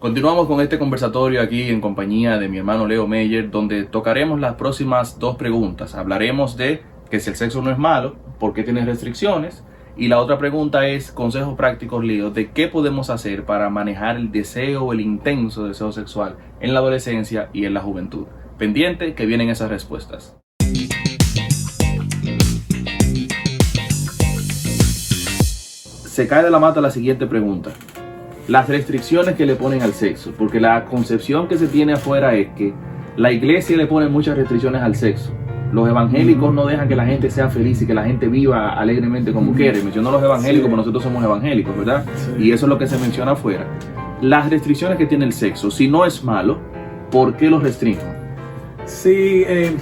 Continuamos con este conversatorio aquí en compañía de mi hermano Leo Meyer, donde tocaremos las próximas dos preguntas. Hablaremos de que si el sexo no es malo, ¿por qué tiene restricciones? Y la otra pregunta es consejos prácticos, Leo, de qué podemos hacer para manejar el deseo o el intenso deseo sexual en la adolescencia y en la juventud. Pendiente que vienen esas respuestas. Se cae de la mata la siguiente pregunta las restricciones que le ponen al sexo, porque la concepción que se tiene afuera es que la iglesia le pone muchas restricciones al sexo. Los evangélicos no dejan que la gente sea feliz y que la gente viva alegremente como quiere. Mencionó los evangélicos, pero nosotros somos evangélicos, ¿verdad? Y eso es lo que se menciona afuera. Las restricciones que tiene el sexo, si no es malo, ¿por qué lo restringen? Si eh,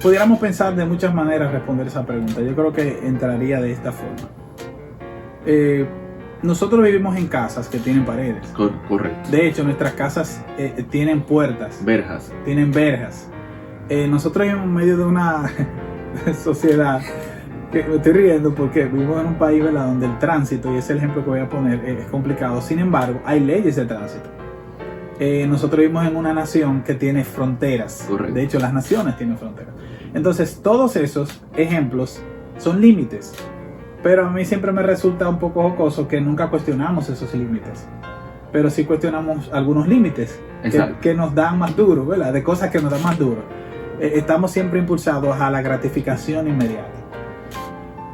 pudiéramos pensar de muchas maneras responder esa pregunta, yo creo que entraría de esta forma. Eh, nosotros vivimos en casas que tienen paredes. correcto. De hecho, nuestras casas eh, eh, tienen puertas. Verjas. Tienen verjas. Eh, nosotros vivimos en medio de una sociedad que me estoy riendo porque vivimos en un país donde el tránsito, y ese ejemplo que voy a poner, es complicado. Sin embargo, hay leyes de tránsito. nosotros vivimos en una nación que tiene fronteras. Correcto. De hecho, las naciones tienen fronteras. Entonces, todos esos ejemplos son límites. Pero a mí siempre me resulta un poco jocoso que nunca cuestionamos esos límites. Pero sí cuestionamos algunos límites que, nos dan más duro, ¿verdad? De cosas que nos dan más duro. Eh, estamos siempre impulsados a la gratificación inmediata.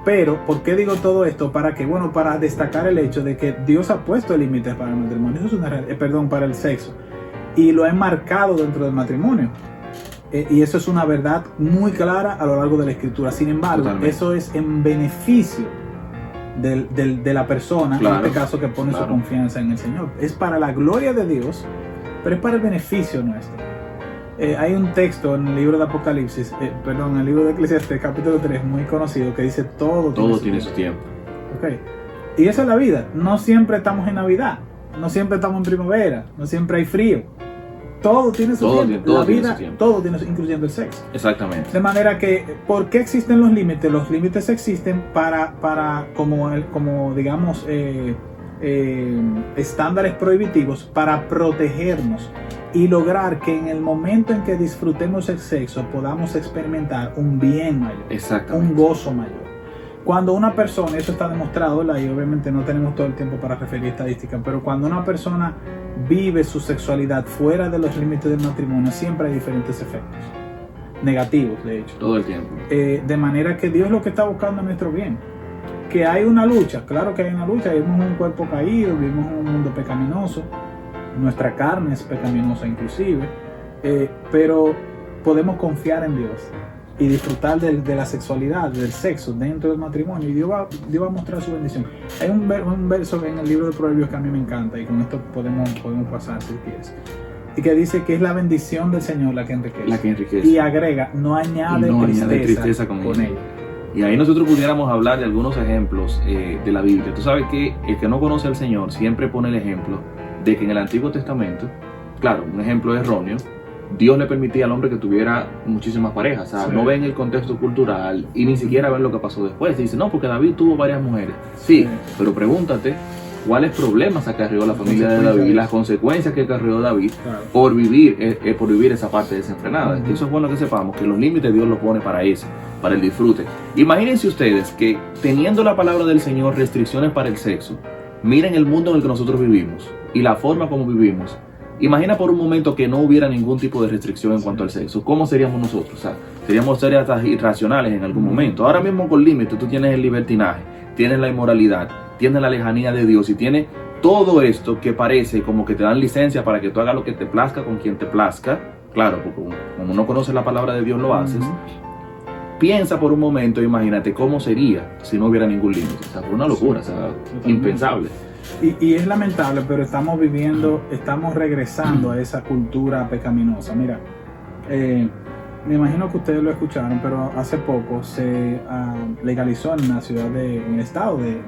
Pero, ¿por qué digo todo esto? Para que, bueno, para destacar el hecho de que Dios ha puesto límites para el matrimonio, eso es una, eh, perdón, para el sexo. Y lo ha enmarcado dentro del matrimonio. Eh, y eso es una verdad muy clara a lo largo de la escritura. Sin embargo, eso es en beneficio de la persona, en este caso que pone su confianza en el Señor. Es para la gloria de Dios, pero es para el beneficio nuestro. Eh, hay un texto en el libro de Apocalipsis, eh, perdón, en el libro de Eclesiastes, capítulo 3, muy conocido, que dice todo, todo tiene, su, tiempo. Okay. Y esa es la vida. No siempre estamos en Navidad, no siempre estamos en primavera, no siempre hay frío todo tiene su tiempo. la vida, todo tiene, incluyendo el sexo. Exactamente. De manera que, ¿por qué existen los límites? Los límites existen para, para como, como digamos, eh, eh, estándares prohibitivos para protegernos y lograr que en el momento en que disfrutemos el sexo podamos experimentar un bien mayor, un gozo mayor. Cuando una persona, eso está demostrado, y obviamente no tenemos todo el tiempo para referir estadísticas, pero cuando una persona vive su sexualidad fuera de los límites del matrimonio, siempre hay diferentes efectos. Negativos, de hecho. Todo el tiempo. Eh, de manera que Dios lo que está buscando es nuestro bien. Que hay una lucha, claro que hay una lucha, vivimos en un cuerpo caído, vivimos en un mundo pecaminoso, nuestra carne es pecaminosa inclusive, eh, pero podemos confiar en Dios y disfrutar de, la sexualidad, del sexo dentro del matrimonio. Y Dios va, Dios va a mostrar su bendición. Hay un, un, verso en el libro de Proverbios que a mí me encanta y con esto podemos, podemos pasar si quieres. Y que dice que es la bendición del Señor la que enriquece. La que enriquece. Y agrega, no añade, tristeza, con, ella. Y ahí nosotros pudiéramos hablar de algunos ejemplos eh, de la Biblia. Tú sabes que el que no conoce al Señor siempre pone el ejemplo de que en el Antiguo Testamento, claro, un ejemplo erróneo, Dios le permitía al hombre que tuviera muchísimas parejas. O sea, no ven el contexto cultural y ni siquiera ven lo que pasó después. Dice, no, porque David tuvo varias mujeres. Sí, pero pregúntate cuáles problemas acarreó la familia de David y las consecuencias que acarreó David por vivir eh, eh, por vivir esa parte desenfrenada. Eso es bueno que sepamos que los límites Dios los pone para eso, para el disfrute. Imagínense ustedes que teniendo la palabra del Señor restricciones para el sexo, miren el mundo en el que nosotros vivimos y la forma como vivimos Imagina por un momento que no hubiera ningún tipo de restricción en cuanto al sexo. ¿Cómo seríamos nosotros? O sea, seríamos seres irracionales en algún momento. Ahora mismo con límites tú tienes el libertinaje, tienes la inmoralidad, tienes la lejanía de Dios y tienes todo esto que parece como que te dan licencia para que tú hagas lo que te plazca con quien te plazca. Claro, porque como no conoces la palabra de Dios lo haces. Piensa por un momento, imagínate cómo sería si no hubiera ningún límite. O sea, fue una locura, o sea, impensable. Y, es lamentable, pero estamos viviendo, estamos regresando a esa cultura pecaminosa. Mira, eh, me imagino que ustedes lo escucharon, pero hace poco se ah, legalizó en la ciudad de, en el estado de,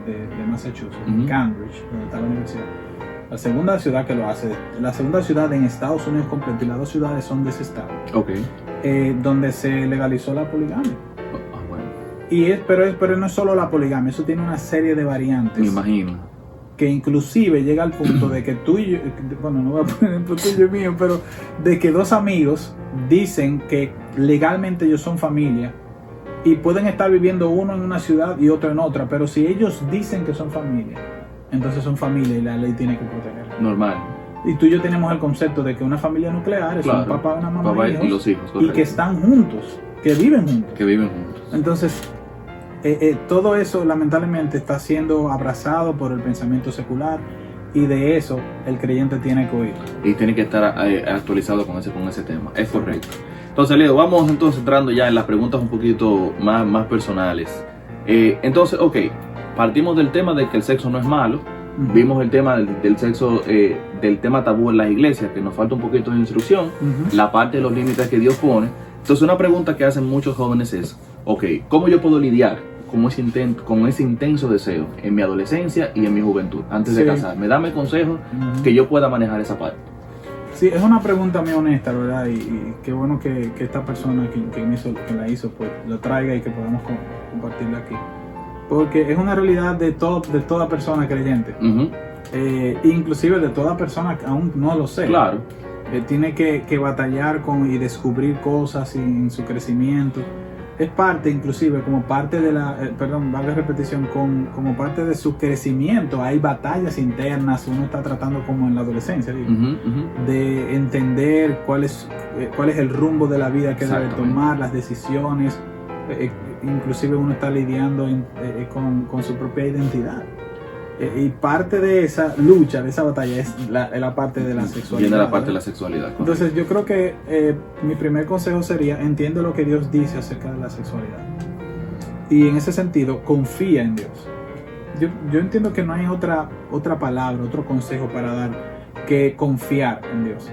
Massachusetts, en Cambridge, donde está la universidad. La segunda ciudad que lo hace, la segunda ciudad en Estados Unidos completo, y las dos ciudades son de ese estado. Ok. Eh, donde se legalizó la poligamia. Ah, y es, pero, es, pero no es solo la poligamia, eso tiene una serie de variantes. Me imagino que inclusive llega al punto de que tú y yo, bueno, no voy a poner ejemplo tuyo y mío, pero de que dos amigos dicen que legalmente ellos son familia y pueden estar viviendo uno en una ciudad y otro en otra, pero si ellos dicen que son familia, entonces son familia y la ley tiene que proteger. Normal. Y tú y yo tenemos el concepto de que una familia nuclear es Claro. un papá, una mamá Papá y, los hijos, y que están juntos, que viven juntos. Que viven juntos. Entonces, eh, eh, todo eso lamentablemente está siendo abrazado por el pensamiento secular y de eso el creyente tiene que oír. y tiene que estar eh, actualizado con ese, con ese tema. Es correcto. Entonces, Leo, vamos entonces entrando ya en las preguntas un poquito más, más personales. Eh, entonces, ok, partimos del tema de que el sexo no es malo. Vimos el tema del, del sexo, eh, del tema tabú en las iglesias, que nos falta un poquito de instrucción. La parte de los límites que Dios pone. Entonces, una pregunta que hacen muchos jóvenes es, ok, ¿cómo yo puedo lidiar con ese, intenso deseo en mi adolescencia y en mi juventud, antes de casarme? Dame consejos Ujú. que yo pueda manejar esa parte. Sí, es una pregunta muy honesta, ¿verdad? Y, y qué bueno que, que esta persona que, que me hizo, que la hizo, pues lo traiga y que podamos co- compartirla aquí. Porque es una realidad de, todo, de toda persona creyente, eh, inclusive de toda persona que aún no lo sé. Claro. Eh, tiene que, que batallar con y descubrir cosas y en su crecimiento. Es parte, inclusive, como parte de la, eh, perdón, valga repetición, con, como parte de su crecimiento. Hay batallas internas, uno está tratando como en la adolescencia, digo, de entender cuál es, eh, cuál es el rumbo de la vida que debe tomar, las decisiones. Eh, eh, inclusive uno está lidiando en- eh, con, con su propia identidad. Eh, y parte de esa lucha, de esa batalla, es la, parte de la sexualidad. Viene la parte de la sexualidad. correcto. Entonces yo creo que eh, mi primer consejo sería entiende lo que Dios dice acerca de la sexualidad. Y en ese sentido, confía en Dios. Yo, yo entiendo que no hay otra, otra palabra, otro consejo para dar que confiar en Dios.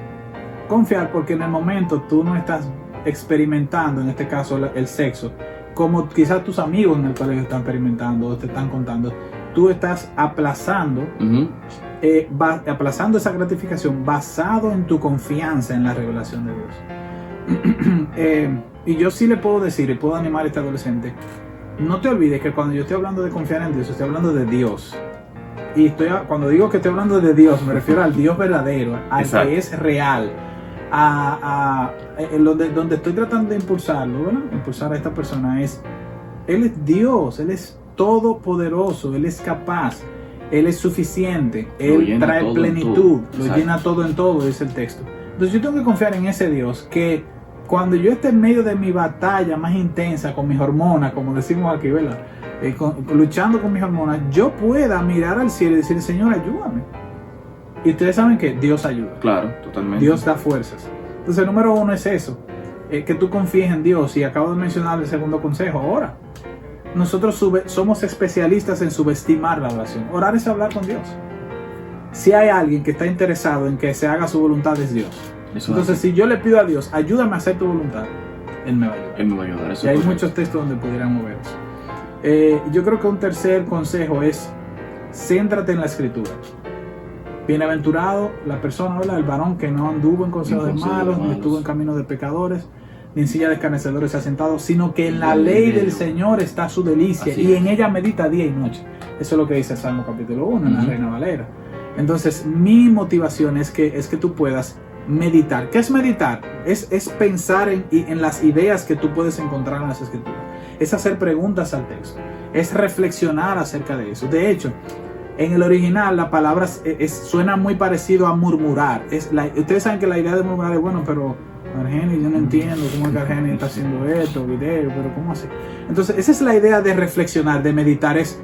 Confiar porque en el momento tú no estás experimentando, en este caso el sexo, como quizás tus amigos en el colegio están experimentando o te están contando. Tú estás aplazando eh, va- aplazando esa gratificación basado en tu confianza en la revelación de Dios. Eh, y yo sí le puedo decir y puedo animar a este adolescente, no te olvides que cuando yo estoy hablando de confiar en Dios, estoy hablando de Dios. Y estoy, cuando digo que estoy hablando de Dios, me refiero al Dios verdadero, al Exacto. que es real, a, a- en donde, donde estoy tratando de impulsarlo, ¿verdad? impulsar a esta persona es, Él es Dios, Él es todopoderoso, Él es capaz, Él es suficiente, Él trae plenitud, lo Exacto. llena todo en todo, dice el texto. Entonces yo tengo que confiar en ese Dios que cuando yo esté en medio de mi batalla más intensa con mis hormonas, como decimos aquí, ¿verdad? Eh, con- luchando con mis hormonas, yo pueda mirar al cielo y decir, Señor, ayúdame. Y ustedes saben que Dios ayuda. Claro, totalmente. Dios da fuerzas. Entonces, número uno es eso, eh, que tú confíes en Dios. Y acabo de mencionar el segundo consejo, ahora. Nosotros sube- somos especialistas en subestimar la oración. Orar es hablar con Dios. Si hay alguien que está interesado en que se haga su voluntad, es Dios. Eso Entonces, si yo le pido a Dios, ayúdame a hacer tu voluntad, Él me va a ayudar. Él me va a ayudar. Eso Y hay muchos textos donde pudiéramos ver eso. Eh, yo creo que un tercer consejo es céntrate en la escritura. Bienaventurado la persona, ¿verdad? el varón que no anduvo en consejos de malos, ni estuvo en camino de pecadores, ni en silla de escarnecedores se ha sentado, sino que en la ley del Señor está su delicia y en ella medita día y noche. Eso es lo que dice el Salmo capítulo 1 en la. Reina Valera. Entonces, mi motivación es que, es que tú puedas meditar. ¿Qué es meditar? Es, es pensar en, en las ideas que tú puedes encontrar en las escrituras. Es hacer preguntas al texto. Es reflexionar acerca de eso. De hecho, en el original la palabra es- es- suena muy parecido a murmurar. Es la- ustedes saben que la idea de murmurar es bueno, pero Argeni, yo no entiendo cómo es que Argeni está haciendo esto, video, pero ¿cómo así? Entonces, esa es la idea de reflexionar, de meditar. Es,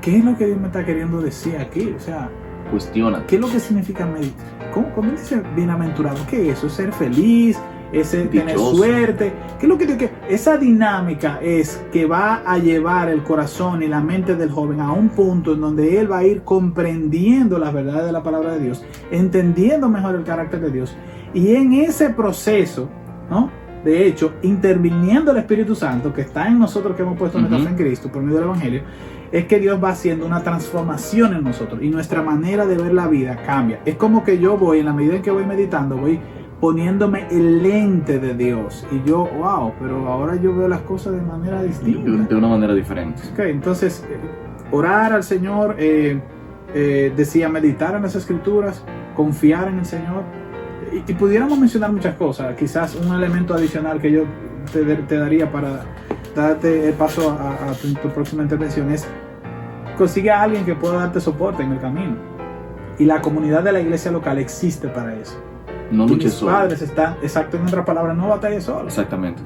¿qué es lo que Dios me está queriendo decir aquí? O sea, Cuestiona. ¿Qué es lo que significa meditar? ¿Cómo, cuando dice bienaventurado? ¿Qué es eso? ¿Es ser feliz? ¿Es ser- tener suerte? ¿Qué es lo que, que Esa dinámica es que va a llevar el corazón y la mente del joven a un punto en donde él va a ir comprendiendo las verdades de la palabra de Dios, entendiendo mejor el carácter de Dios. Y en ese proceso, ¿no? De hecho, interviniendo el Espíritu Santo que está en nosotros que hemos puesto nuestra Ujú. fe en Cristo por medio del Evangelio, es que Dios va haciendo una transformación en nosotros y nuestra manera de ver la vida cambia. Es como que yo voy, en la medida en que voy meditando, voy poniéndome el lente de Dios y yo, wow, pero ahora yo veo las cosas de manera distinta. de una manera diferente. Ok, entonces, eh, orar al Señor, eh, eh, decía meditar en las escrituras, confiar en el Señor. Y, y pudiéramos mencionar muchas cosas. Quizás un elemento adicional que yo te, te daría para darte el paso a, a tu, tu próxima intervención es consigue a alguien que pueda darte soporte en el camino. Y la comunidad de la iglesia local existe para eso. No luches solo. padres están, exacto, en otra palabra, no batalles solo. Exactamente.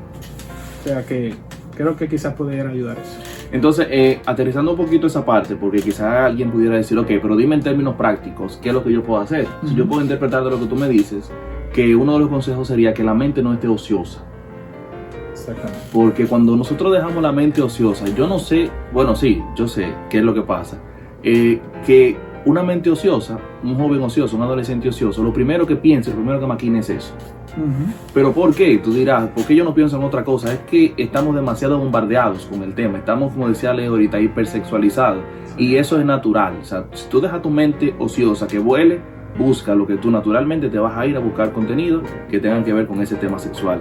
O sea que creo que quizás pudiera ayudar eso. Entonces, eh, aterrizando un poquito esa parte, porque quizá alguien pudiera decir, ok, pero dime en términos prácticos, ¿qué es lo que yo puedo hacer? Si yo puedo interpretar de lo que tú me dices, que uno de los consejos sería que la mente no esté ociosa. Exactamente. Porque cuando nosotros dejamos la mente ociosa, yo no sé, bueno, sí, yo sé qué es lo que pasa. Eh, que una mente ociosa, un joven ocioso, un adolescente ocioso, lo primero que piensa, lo primero que maquina es eso. Pero ¿por qué? Tú dirás, ¿por qué yo no pienso en otra cosa? Es que estamos demasiado bombardeados con el tema. Estamos, como decía Leo ahorita, hipersexualizados. Y eso es natural. O sea, si tú dejas tu mente ociosa que vuele, busca lo que tú naturalmente te vas a ir a buscar contenido que tengan que ver con ese tema sexual.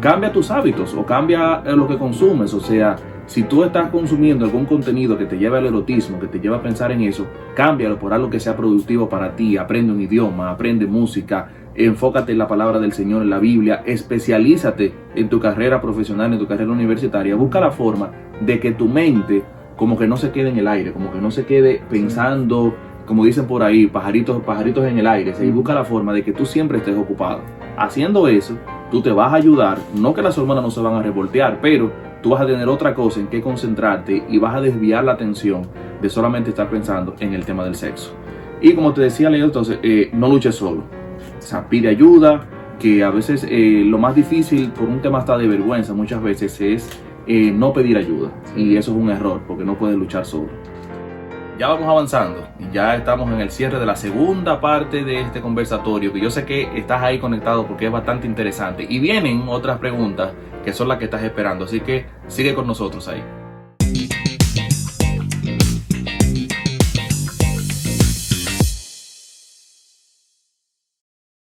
Cambia tus hábitos o cambia eh, lo que consumes. O sea, si tú estás consumiendo algún contenido que te lleva al erotismo, que te lleva a pensar en eso, cámbialo por algo que sea productivo para ti. Aprende un idioma, aprende música, enfócate en la palabra del Señor, en la Biblia, especialízate en tu carrera profesional, en tu carrera universitaria. Busca la forma de que tu mente como que no se quede en el aire, como que no se quede pensando, como dicen por ahí, pajaritos, pajaritos en el aire. Y busca la forma de que tú siempre estés ocupado. Haciendo eso, tú te vas a ayudar, no que las hormonas no se van a revoltear, pero tú vas a tener otra cosa en que concentrarte y vas a desviar la atención de solamente estar pensando en el tema del sexo. Y como te decía Leo, entonces, eh, no luches solo. O sea, pide ayuda, que a veces eh, lo más difícil por un tema hasta de vergüenza muchas veces es eh, no pedir ayuda. Y eso es un error, porque no puedes luchar solo. Ya vamos avanzando ya estamos en el cierre de la segunda parte de este conversatorio, que yo sé que estás ahí conectado porque es bastante interesante. Y vienen otras preguntas que son las que estás esperando, así que sigue con nosotros ahí.